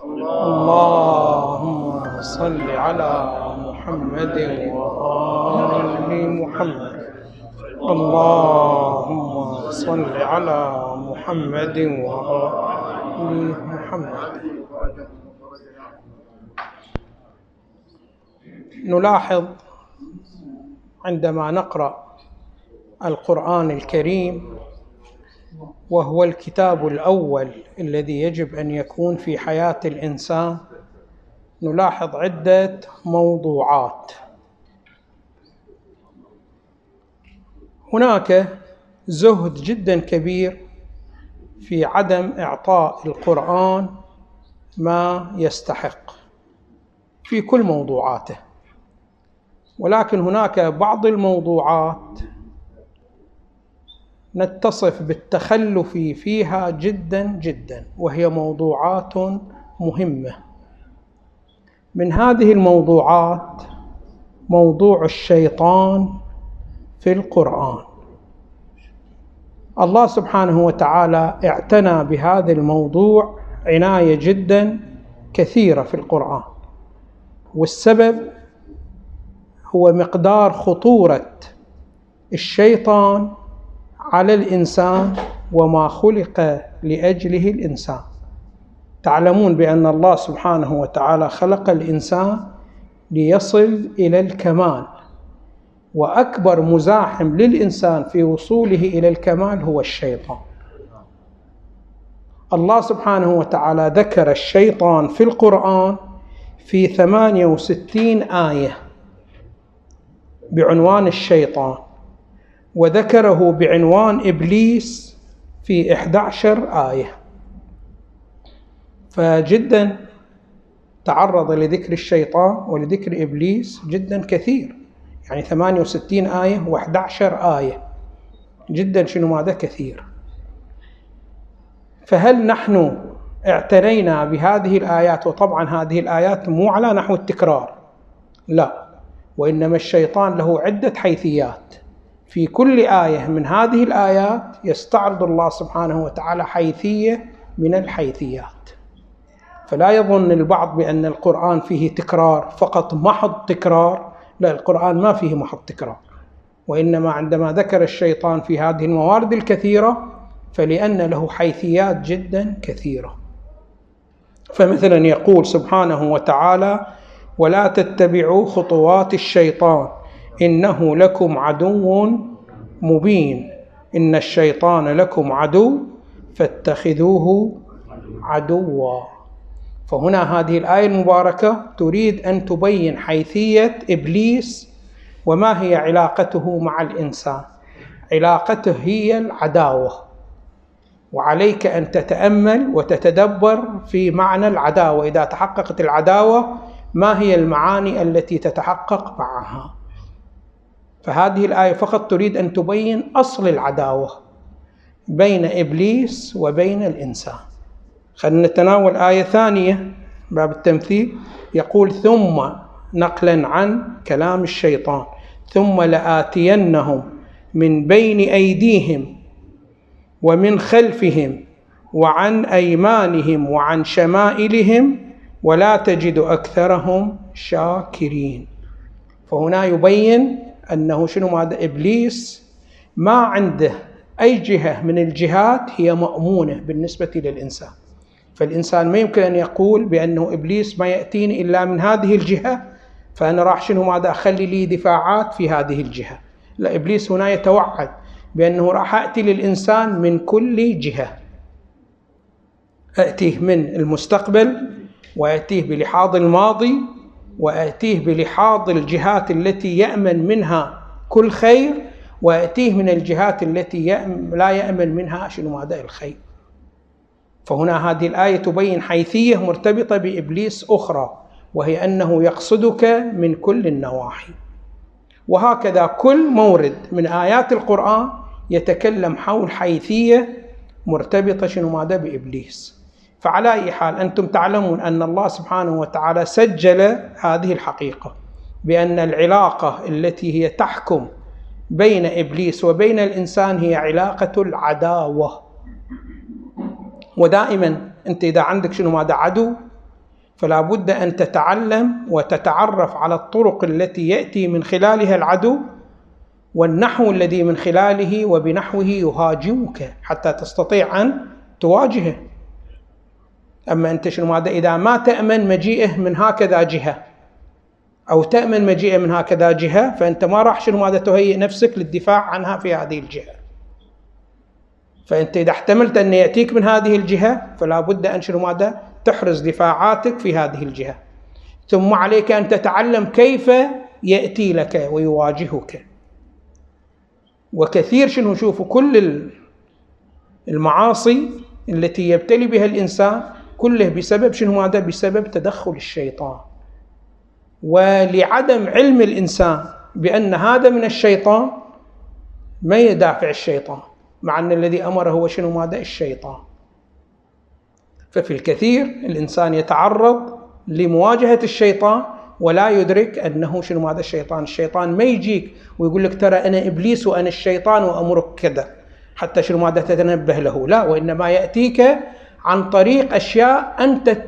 اللهم صل على محمد وآل محمد. اللهم صل على محمد وآل محمد. نلاحظ عندما نقرأ القرآن الكريم وهو الكتاب الأول الذي يجب أن يكون في حياة الإنسان. نلاحظ عدة موضوعات. هناك زهد جدا كبير في عدم إعطاء القرآن ما يستحق في كل موضوعاته ولكن هناك بعض الموضوعات نتصف بالتخلف فيها جدا جدا وهي موضوعات مهمة. من هذه الموضوعات موضوع الشيطان في القرآن. الله سبحانه وتعالى اعتنى بهذا الموضوع عناية جدا كثيرة في القرآن. والسبب هو مقدار خطورة الشيطان على الإنسان وما خلق لأجله الإنسان. تعلمون بأن الله سبحانه وتعالى خلق الإنسان ليصل إلى الكمال وأكبر مزاحم للإنسان في وصوله إلى الكمال هو الشيطان. الله سبحانه وتعالى ذكر الشيطان في القرآن في ثمانية وستين آية بعنوان الشيطان. وذكره بعنوان إبليس في 11 آية. فجدا تعرض لذكر الشيطان ولذكر إبليس جدا كثير. يعني 68 آية و11 آية. جدا شنو ماذا كثير. فهل نحن اعتنينا بهذه الآيات؟ وطبعا هذه الآيات مو على نحو التكرار. لا. وإنما الشيطان له عدة حيثيات. في كل آية من هذه الآيات يستعرض الله سبحانه وتعالى حيثية من الحيثيات. فلا يظن البعض بأن القرآن فيه تكرار فقط محض تكرار. لا القرآن ما فيه محض تكرار. وإنما عندما ذكر الشيطان في هذه الموارد الكثيرة فلأن له حيثيات جدا كثيرة. فمثلا يقول سبحانه وتعالى ولا تتبعوا خطوات الشيطان إنه لكم عدو مبين. إن الشيطان لكم عدو فاتخذوه عدوا. فهنا هذه الآية المباركة تريد أن تبين حيثية إبليس وما هي علاقته مع الإنسان. علاقته هي العداوة. وعليك أن تتأمل وتتدبر في معنى العداوة. إذا تحققت العداوة ما هي المعاني التي تتحقق معها؟ فهذه الآية فقط تريد أن تبين أصل العداوة بين إبليس وبين الإنسان. خلينا نتناول آية ثانية باب التمثيل. يقول ثم نقلا عن كلام الشيطان ثم لآتينهم من بين أيديهم ومن خلفهم وعن أيمانهم وعن شمائلهم ولا تجد أكثرهم شاكرين. فهنا يبين أنه شنو ماذا إبليس ما عنده أي جهة من الجهات هي مأمونة بالنسبة للإنسان. فالإنسان ما يمكن أن يقول بأنه إبليس ما يأتيني إلا من هذه الجهة فأنا راح شنو ماذا أخلي لي دفاعات في هذه الجهة. لا إبليس هنا يتوعد بأنه راح اتي للإنسان من كل جهة. اتيه من المستقبل واتيه بلحاظ الماضي وأتيه بلحاظ الجهات التي يأمن منها كل خير وأتيه من الجهات التي لا يأمن منها شنو ماذا الخير. فهنا هذه الآية تبين حيثية مرتبطة بإبليس أخرى وهي أنه يقصدك من كل النواحي. وهكذا كل مورد من آيات القرآن يتكلم حول حيثية مرتبطة شنو ماذا بإبليس. فعلى أي حال أنتم تعلمون أن الله سبحانه وتعالى سجل هذه الحقيقة بأن العلاقة التي هي تحكم بين إبليس وبين الإنسان هي علاقة العداوة. ودائما أنت إذا عندك شنو ماذا عدو فلا بد أن تتعلم وتتعرف على الطرق التي يأتي من خلالها العدو والنحو الذي من خلاله وبنحوه يهاجمك حتى تستطيع أن تواجهه. أما أنت شنو ماذا؟ إذا ما تأمن مجيئه من هكذا جهة أو تأمن مجيئه من هكذا جهة فأنت ما راح شنو ماذا؟ تهيئ نفسك للدفاع عنها في هذه الجهة. فأنت إذا احتملت أن يأتيك من هذه الجهة فلا بد أن شنو ماذا؟ تحرز دفاعاتك في هذه الجهة. ثم عليك أن تتعلم كيف يأتي لك ويواجهك. وكثير شنو شوفوا كل المعاصي التي يبتلي بها الإنسان كله بسبب شنو ماذا بسبب تدخل الشيطان. ولعدم علم الإنسان بأن هذا من الشيطان ما يدافع الشيطان مع أن الذي أمره هو شنو ماذا؟ الشيطان. ففي الكثير الإنسان يتعرض لمواجهة الشيطان ولا يدرك أنه شنو هذا الشيطان، الشيطان ما يجيك ويقول لك ترى أنا إبليس وأنا الشيطان وأمرك كذا حتى شنو ماذا؟ تتنبه له، لا وإنما يأتيك عن طريق أشياء أنت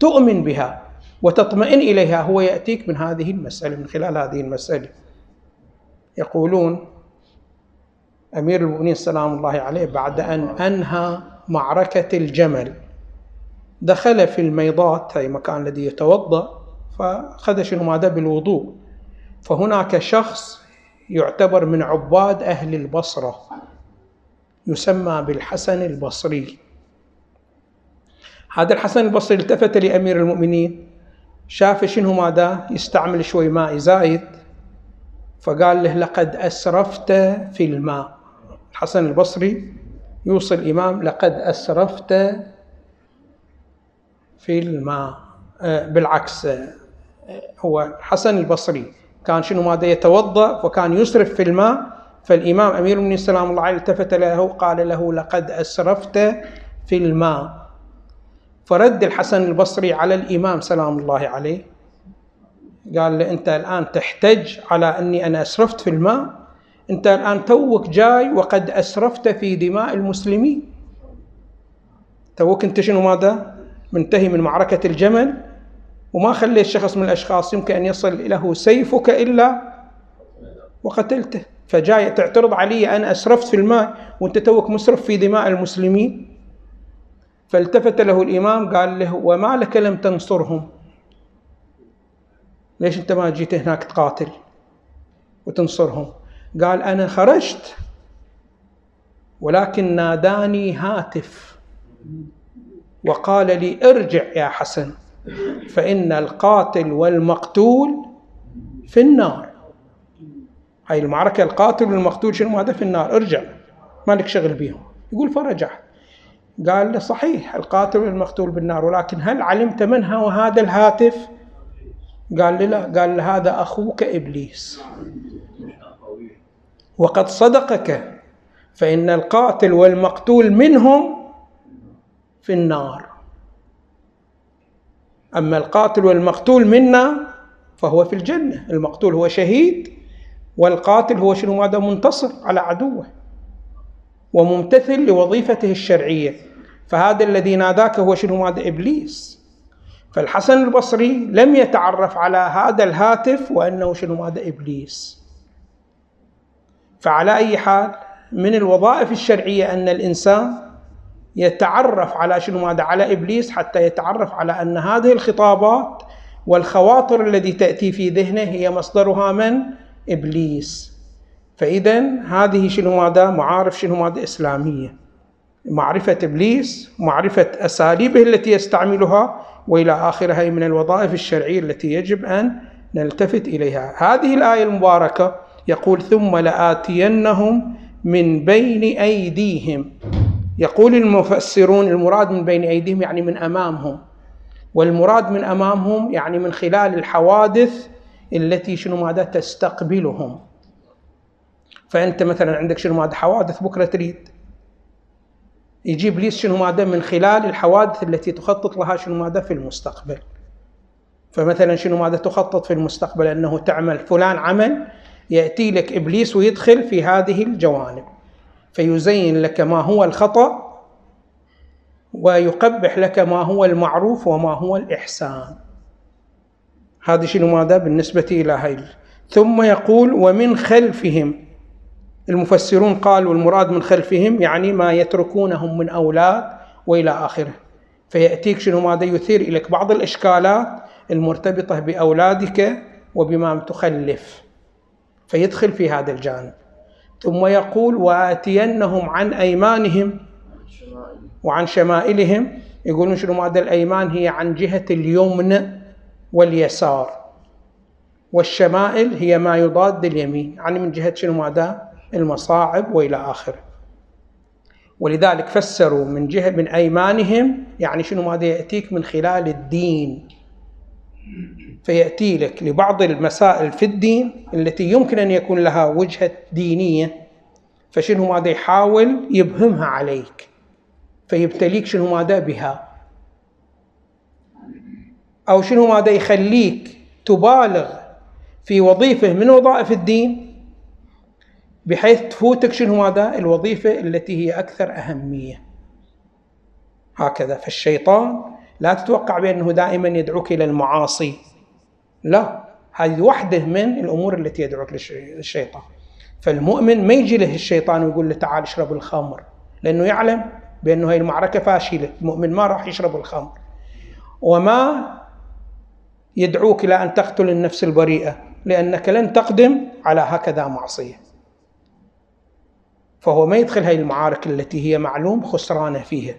تؤمن بها وتطمئن إليها هو يأتيك من هذه المسألة من خلال هذه المسألة. يقولون أمير المؤمنين سلام الله عليه بعد أن أنهى معركة الجمل. دخل في الميضات هي مكان الذي يتوضأ فأخذ شنو ماذا؟ بالوضوء. فهناك شخص يعتبر من عباد أهل البصرة يسمى بالحسن البصري. هذا الحسن البصري التفت لأمير المؤمنين شاف شنو ماذا؟ يستعمل شوي ماء زايد فقال له لقد أسرفت في الماء. الحسن البصري يوصي الإمام لقد أسرفت في الماء. آه، بالعكس آه، هو حسن البصري كان شنو ماذا؟ يتوضأ فكان يسرف في الماء فالإمام أمير المؤمنين سلام الله عليه التفت له قال له لقد أسرفت في الماء. فرد الحسن البصري على الإمام سلام الله عليه. قال له أنت الآن تحتج على أني أنا أسرفت في الماء. أنت الآن توك جاي وقد أسرفت في دماء المسلمين. توك أنت شنو ماذا؟ منتهي من معركة الجمل. وما خليت شخص من الأشخاص يمكن أن يصل له سيفك إلا وقتلته. فجاي تعترض علي أنا أسرفت في الماء وأنت توك مسرف في دماء المسلمين. فالتفت له الإمام قال له وما لك لم تنصرهم؟ ليش أنت ما جيت هناك تقاتل وتنصرهم؟ قال أنا خرجت ولكن ناداني هاتف وقال لي ارجع يا حسن فإن القاتل والمقتول في النار. هاي المعركة القاتل والمقتول شنو هذا؟ في النار. ارجع مالك شغل بيهم. يقول فرجع قال له صحيح القاتل والمقتول بالنار ولكن هل علمت من هو هذا الهاتف؟ قال لي لا. قال له هذا أخوك إبليس. وقد صدقك فإن القاتل والمقتول منهم في النار. أما القاتل والمقتول منا فهو في الجنة. المقتول هو شهيد والقاتل هو شنو؟ ماذا منتصر على عدوه. وممتثل لوظيفته الشرعية. فهذا الذي ناداك هو شنو؟ ماذا إبليس. فالحسن البصري لم يتعرف على هذا الهاتف وأنه شنو؟ ماذا إبليس. فعلى أي حال من الوظائف الشرعية أن الإنسان يتعرف على شنو؟ ماذا على إبليس حتى يتعرف على أن هذه الخطابات والخواطر التي تأتي في ذهنه هي مصدرها من؟ إبليس. فاذا هذه شنو ماذا؟ معارف شنو ماذا؟ إسلامية. معرفة إبليس معرفة أساليبه التي يستعملها وإلى اخره من الوظائف الشرعية التي يجب أن نلتفت إليها. هذه الآية المباركة يقول ثم لآتينهم من بين أيديهم. يقول المفسرون المراد من بين أيديهم يعني من أمامهم. والمراد من أمامهم يعني من خلال الحوادث التي شنو ماذا؟ تستقبلهم. فأنت مثلا عندك شنو ماذا حوادث بكرة تريد. يجي ابليس شنو ماذا من خلال الحوادث التي تخطط لها شنو ماذا في المستقبل. فمثلا شنو ماذا تخطط في المستقبل؟ أنه تعمل فلان عمل يأتي لك إبليس ويدخل في هذه الجوانب. فيزين لك ما هو الخطأ ويقبح لك ما هو المعروف وما هو الإحسان. هذه شنو ماذا بالنسبة إلى هاي؟ ثم يقول ومن خلفهم. المفسرون قالوا المراد من خلفهم يعني ما يتركونهم من أولاد وإلى آخره. فيأتيك شنو ماذا يثير إليك؟ بعض الإشكالات المرتبطة بأولادك وبما تخلف. فيدخل في هذا الجانب. ثم يقول وآتينهم عن أيمانهم وعن شمائلهم. يقولون شنو ماذا؟ الأيمان هي عن جهة اليمن واليسار. والشمائل هي ما يضاد اليمين. يعني من جهة شنو ماذا؟ المصاعب وإلى آخره. ولذلك فسروا من جهة من أيمانهم يعني شنو ماذا يأتيك من خلال الدين. فيأتي لك لبعض المسائل في الدين التي يمكن أن يكون لها وجهة دينية فشنو ماذا يحاول يبهمها عليك. فيبتليك شنو ماذا بها. أو شنو ماذا يخليك تبالغ في وظيفة من وظائف الدين. بحيث تفوتك شنو ماذا الوظيفة التي هي أكثر أهمية. هكذا. فالشيطان لا تتوقع بأنه دائما يدعوك إلى المعاصي. لا. هذه وحده من الأمور التي يدعوك للشيطان. فالمؤمن ما يجي له الشيطان ويقول له تعال اشرب الخمر لأنه يعلم بأنه هي المعركة فاشلة. المؤمن ما راح يشرب الخمر. وما يدعوك إلى أن تقتل النفس البريئة لأنك لن تقدم على هكذا معصية. فهو ما يدخل هاي المعارك التي هي معلوم خسرانة فيها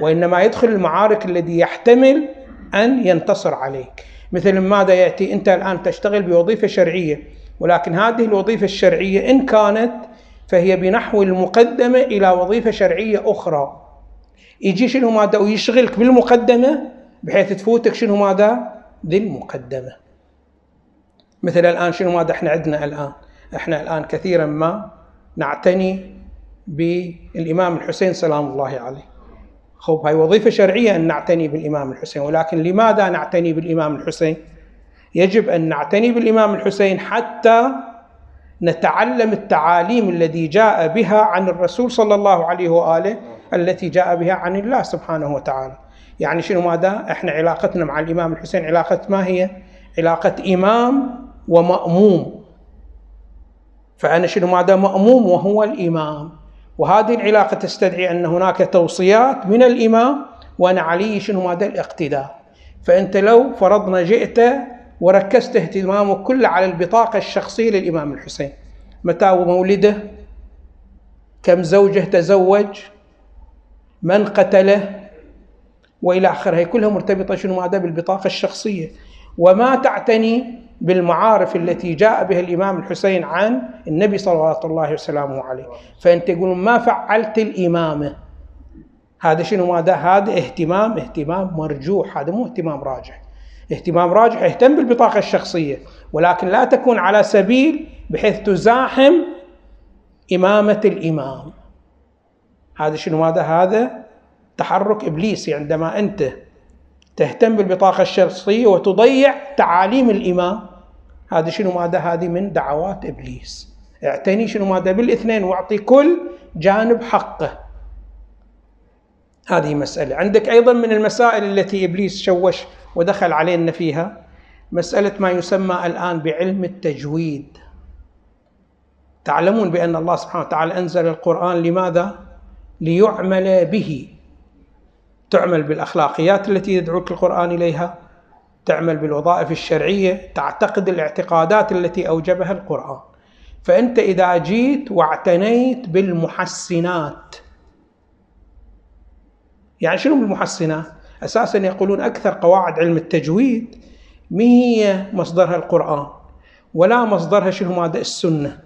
وإنما يدخل المعارك الذي يحتمل أن ينتصر عليك. مثل ماذا يأتي؟ أنت الآن تشتغل بوظيفة شرعية ولكن هذه الوظيفة الشرعية إن كانت فهي بنحو المقدمة إلى وظيفة شرعية أخرى. يجي شنو ماذا؟ ويشغلك بالمقدمة بحيث تفوتك شنو ماذا؟ ذي المقدمة مثل الآن شنو ماذا إحنا عندنا الآن؟ إحنا الآن كثيرا ما نعتني بالإمام الحسين سلام الله عليه. خب هاي وظيفة شرعية أن نعتني بالإمام الحسين ولكن لماذا نعتني بالإمام الحسين؟ يجب أن نعتني بالإمام الحسين حتى نتعلم التعاليم الذي جاء بها عن الرسول صلى الله عليه وآله التي جاء بها عن الله سبحانه وتعالى. يعني شنو ماذا؟ إحنا علاقتنا مع الإمام الحسين علاقة ما هي؟ علاقة إمام ومأموم. فأنا شنو ماذا مأموم وهو الإمام. وهذه العلاقة تستدعي أن هناك توصيات من الإمام وأنا علي شنو ماذا الاقتداء. فأنت لو فرضنا جئت وركزت اهتمامك كله على البطاقة الشخصية للإمام الحسين. متى مولده كم زوجة تزوج؟ من قتله؟ وإلى آخره. هي كلها مرتبطة شنو ماذا بالبطاقة الشخصية. وما تعتني بالمعارف التي جاء بها الإمام الحسين عن النبي صلوات الله وسلامه عليه. فأنت تقول ما فعلت الامامه هذا شنو ماذا؟ هذا اهتمام اهتمام مرجوح هذا مو اهتمام راجح. اهتمام راجح اهتم بالبطاقة الشخصية ولكن لا تكون على سبيل بحيث تزاحم إمامة الإمام. هذا شنو ماذا؟ هذا تحرك إبليسي عندما أنت تهتم بالبطاقة الشخصيه وتضيع تعاليم الإمام. هذا شنو ماذا؟ هذه من دعوات إبليس. اعتني شنو ماذا؟ بالاثنين واعطي كل جانب حقه. هذه مسألة. عندك أيضا من المسائل التي إبليس شوش ودخل علينا فيها. مسألة ما يسمى الآن بعلم التجويد. تعلمون بأن الله سبحانه وتعالى أنزل القرآن لماذا؟ ليعمل به. تعمل بالأخلاقيات التي يدعوك القرآن إليها تعمل بالوظائف الشرعية تعتقد الاعتقادات التي أوجبها القرآن. فأنت إذا جيت واعتنيت بالمحسنات يعني شنو بالمحسنات؟ أساسا يقولون أكثر قواعد علم التجويد ما هي مصدرها القرآن ولا مصدرها شنو ماذا السنة.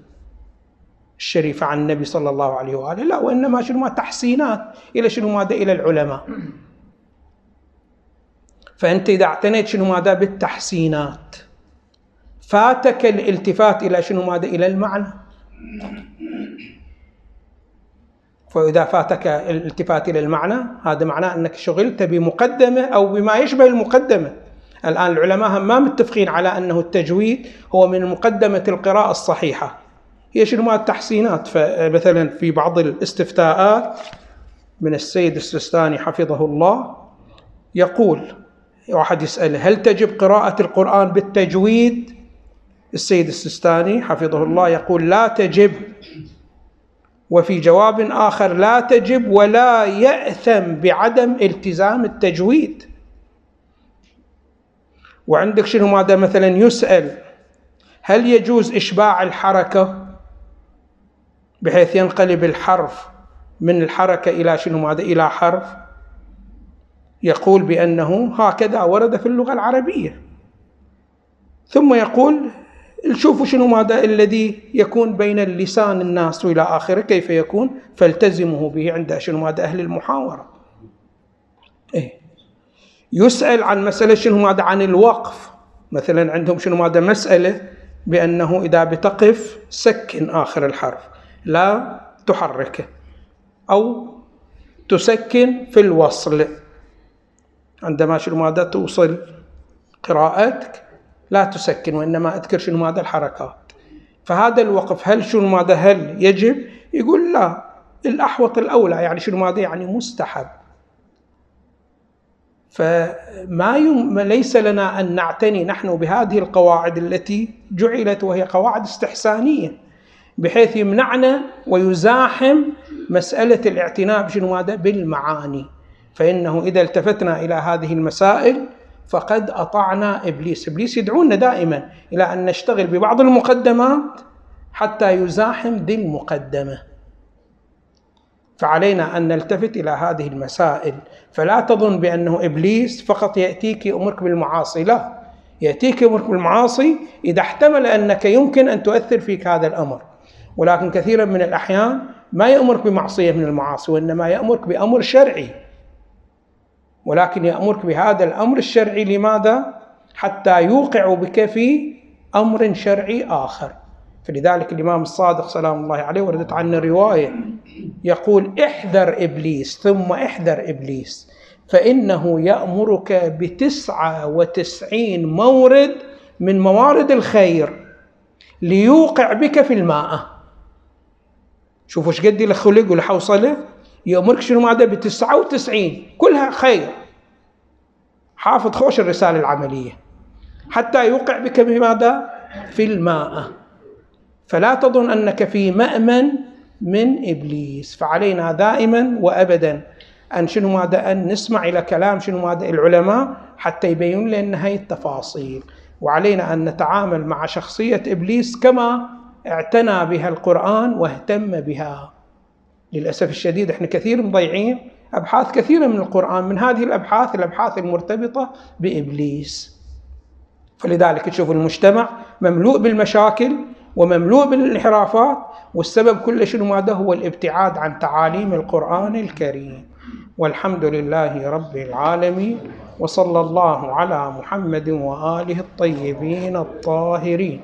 الشريفة عن النبي صلى الله عليه وآله. لا وإنما شنو ما تحسينات إلى شنو ماذا إلى العلماء. فأنت إذا اعتنيت شنو ماذا بالتحسينات فاتك الالتفات إلى شنو ماذا إلى المعنى. فإذا فاتك الالتفات إلى المعنى هذا معناه أنك شغلت بمقدمة أو بما يشبه المقدمة. الآن العلماء هم ما متفقين على أنه التجويد هو من مقدمة القراءة الصحيحة. هي شنو ما التحسينات؟ فمثلا في بعض الاستفتاءات من السيد السستاني حفظه الله يقول واحد يسأل هل تجب قراءة القرآن بالتجويد؟ السيد السستاني حفظه الله يقول لا تجب. وفي جواب آخر لا تجب ولا يأثم بعدم التزام التجويد. وعندك شنو ماذا؟ مثلا يسأل هل يجوز إشباع الحركة؟ بحيث ينقلب الحرف من الحركة إلى شنو ماذا؟ إلى حرف. يقول بأنه هكذا ورد في اللغة العربية. ثم يقول شوفوا شنو ماذا الذي يكون بين اللسان الناس والى آخره كيف يكون؟ فالتزمه به عند شنو ماذا؟ أهل المحاورة. إيه؟ يسأل عن مسألة شنو ماذا؟ عن الوقف. مثلا عندهم شنو ماذا؟ مسألة بأنه إذا بتقف سكن آخر الحرف. لا تحركه أو تسكن في الوصل. عندما شنو ماذا توصل قراءتك لا تسكن وإنما أذكر شنو ماذا؟ الحركات. فهذا الوقف هل شنو ماذا؟ هل يجب؟ يقول لا الأحوط الأولى يعني شنو ماذا؟ يعني مستحب. فما يم... ليس لنا أن نعتني نحن بهذه القواعد التي جعلت وهي قواعد استحسانية. بحيث يمنعنا ويزاحم مسألة الاعتناء بشنو ماذا بالمعاني. فإنه إذا التفتنا إلى هذه المسائل فقد أطعنا إبليس، إبليس يدعونا دائما إلى أن نشتغل ببعض المقدمات حتى يزاحم ذي المقدمة. فعلينا أن نلتفت إلى هذه المسائل، فلا تظن بأنه إبليس فقط يأتيك يامرك بالمعاصي، لا. يأتيك يامرك بالمعاصي إذا احتمل أنك يمكن أن تؤثر فيك هذا الأمر. ولكن كثيرا من الأحيان ما يأمرك بمعصية من المعاصي وإنما يأمرك بأمر شرعي. ولكن يأمرك بهذا الأمر الشرعي لماذا؟ حتى يوقع بك في أمر شرعي آخر. فلذلك الإمام الصادق سلام الله عليه وردت عنه رواية يقول احذر إبليس ثم احذر إبليس فإنه يأمرك بتسعة وتسعين مورد من موارد الخير ليوقع بك في الماء. شوفوا إيش قد الخلق والحوصله يأمرك شنو ماذا؟ ب 99 كلها خير. حافظ خوش الرسالة العملية. حتى يوقع بك بماذا في الماء. فلا تظن أنك في مأمن من إبليس. فعلينا دائما وأبدا أن شنو ماذا؟ أن نسمع إلى كلام شنو ماذا؟ العلماء حتى يبين لنا هاي التفاصيل. وعلينا أن نتعامل مع شخصية إبليس كما اعتنى بها القرآن واهتم بها. للأسف الشديد إحنا كثير مضيعين أبحاث كثيرة من القرآن من هذه الأبحاث الأبحاث المرتبطة بإبليس. فلذلك تشوف المجتمع مملوء بالمشاكل ومملوء بالانحرافات والسبب كل شنو ماذا؟ هو الابتعاد عن تعاليم القرآن الكريم. والحمد لله رب العالمين. وصلى الله على محمد وآله الطيبين الطاهرين.